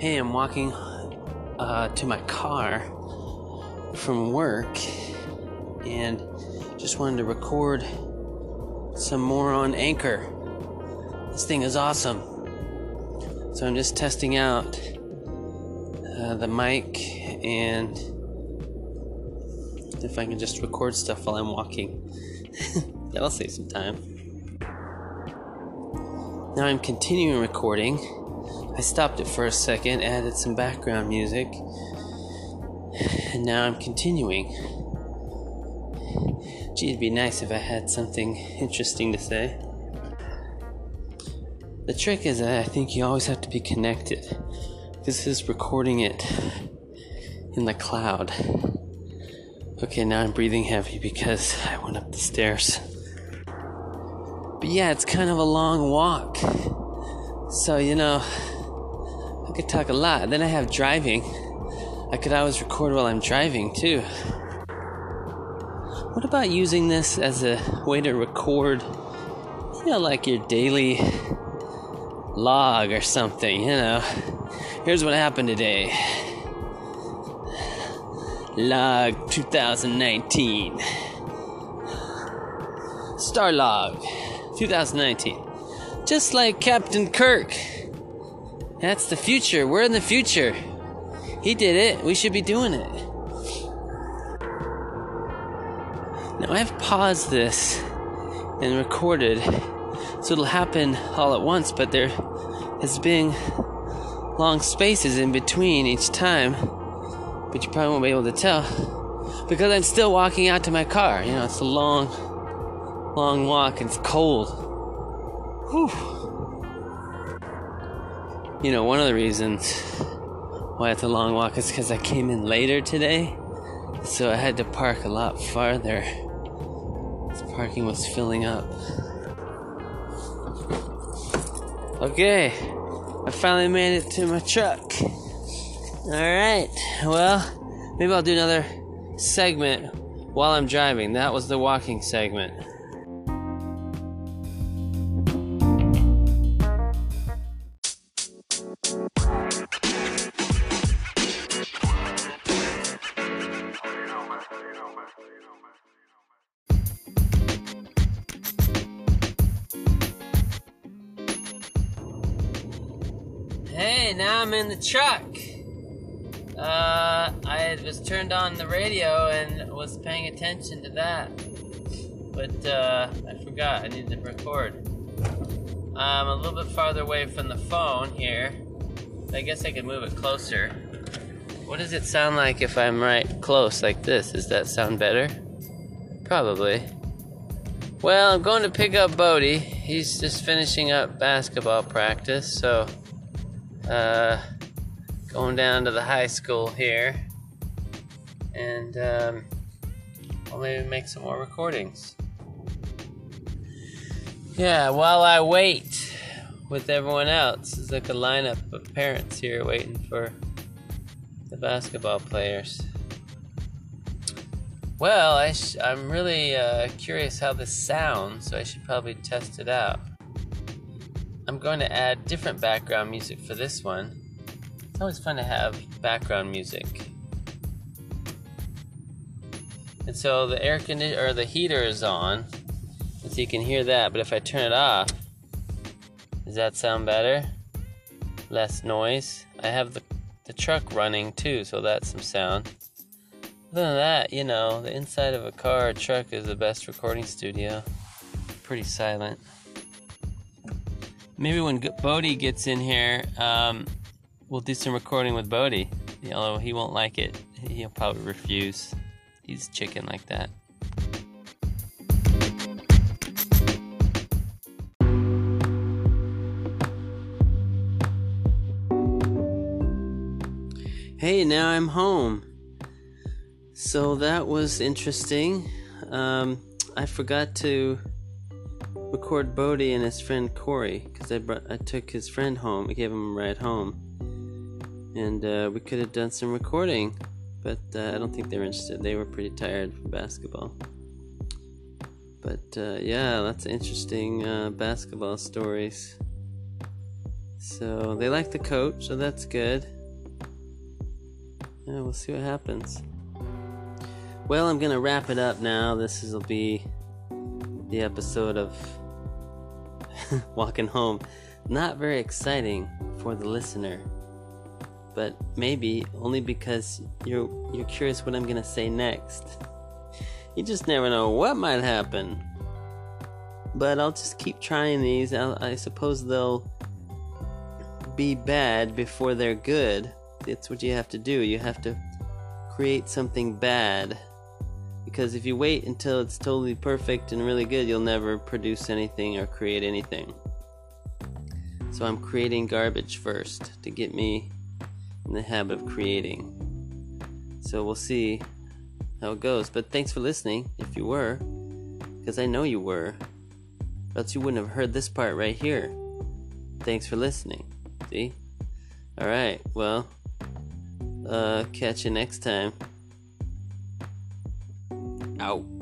Hey, I'm walking uh, to my car from work and just wanted to record some more on Anchor. This thing is awesome. So I'm just testing out uh, the mic and if I can just record stuff while I'm walking. That'll save some time. Now I'm continuing recording. I stopped it for a second, added some background music, and now I'm continuing. Gee, it'd be nice if I had something interesting to say. The trick is that I think you always have to be connected. This is recording it in the cloud. Okay, now I'm breathing heavy because I went up the stairs. But yeah, it's kind of a long walk. So, you know, could talk a lot. Then I have driving. I could always record while I'm driving too. What about using this as a way to record, you know, like your daily log or something, you know? Here's what happened today. Log 2019. Star Log 2019. Just like Captain Kirk. That's the future. We're in the future. He did it. We should be doing it. Now I've paused this and recorded so it'll happen all at once, but there has been long spaces in between each time, but you probably won't be able to tell because I'm still walking out to my car. You know, it's a long, long walk and it's cold. Whew. You know, one of the reasons why it's a long walk is because I came in later today, so I had to park a lot farther. This parking was filling up. Okay, I finally made it to my truck. Alright, well, maybe I'll do another segment while I'm driving. That was the walking segment. Hey, now I'm in the truck. Uh, I was turned on the radio and was paying attention to that, but uh, I forgot I needed to record. I'm a little bit farther away from the phone here. I guess I could move it closer. What does it sound like if I'm right close like this? Does that sound better? Probably. Well, I'm going to pick up Bodie. He's just finishing up basketball practice, so uh, going down to the high school here, and um, I'll maybe make some more recordings. Yeah, while I wait with everyone else, there's like a lineup of parents here waiting for the basketball players. Well, I I'm really uh, curious how this sounds, so I should probably test it out. I'm going to add different background music for this one. It's always fun to have background music. And so the air condi- or the heater is on, so you can hear that. But if I turn it off, does that sound better? Less noise. I have the the truck running too, so that's some sound. Other than that, you know, the inside of a car or truck is the best recording studio. Pretty silent. Maybe when Bodhi gets in here, um, we'll do some recording with Bodhi. Although he won't like it, he'll probably refuse. He's chicken like that. Hey, now I'm home. So that was interesting. Um, I forgot to record Bodie and his friend Corey because I brought I took his friend home. I gave him a ride home, and uh, we could have done some recording, but uh, I don't think they were interested. They were pretty tired from basketball. But uh, yeah, lots of interesting uh, basketball stories. So they like the coach, so that's good. Yeah, we'll see what happens. Well, I'm gonna wrap it up now. This will be the episode of walking home. Not very exciting for the listener, but maybe only because you're you're curious what I'm gonna say next. You just never know what might happen. But I'll just keep trying these. I'll, I suppose they'll be bad before they're good. It's what you have to do. You have to create something bad. Because if you wait until it's totally perfect and really good, you'll never produce anything or create anything. So I'm creating garbage first to get me in the habit of creating. So we'll see how it goes. But thanks for listening, if you were, because I know you were. Else you wouldn't have heard this part right here. Thanks for listening. See? Alright, well, uh, catch you next time. Out.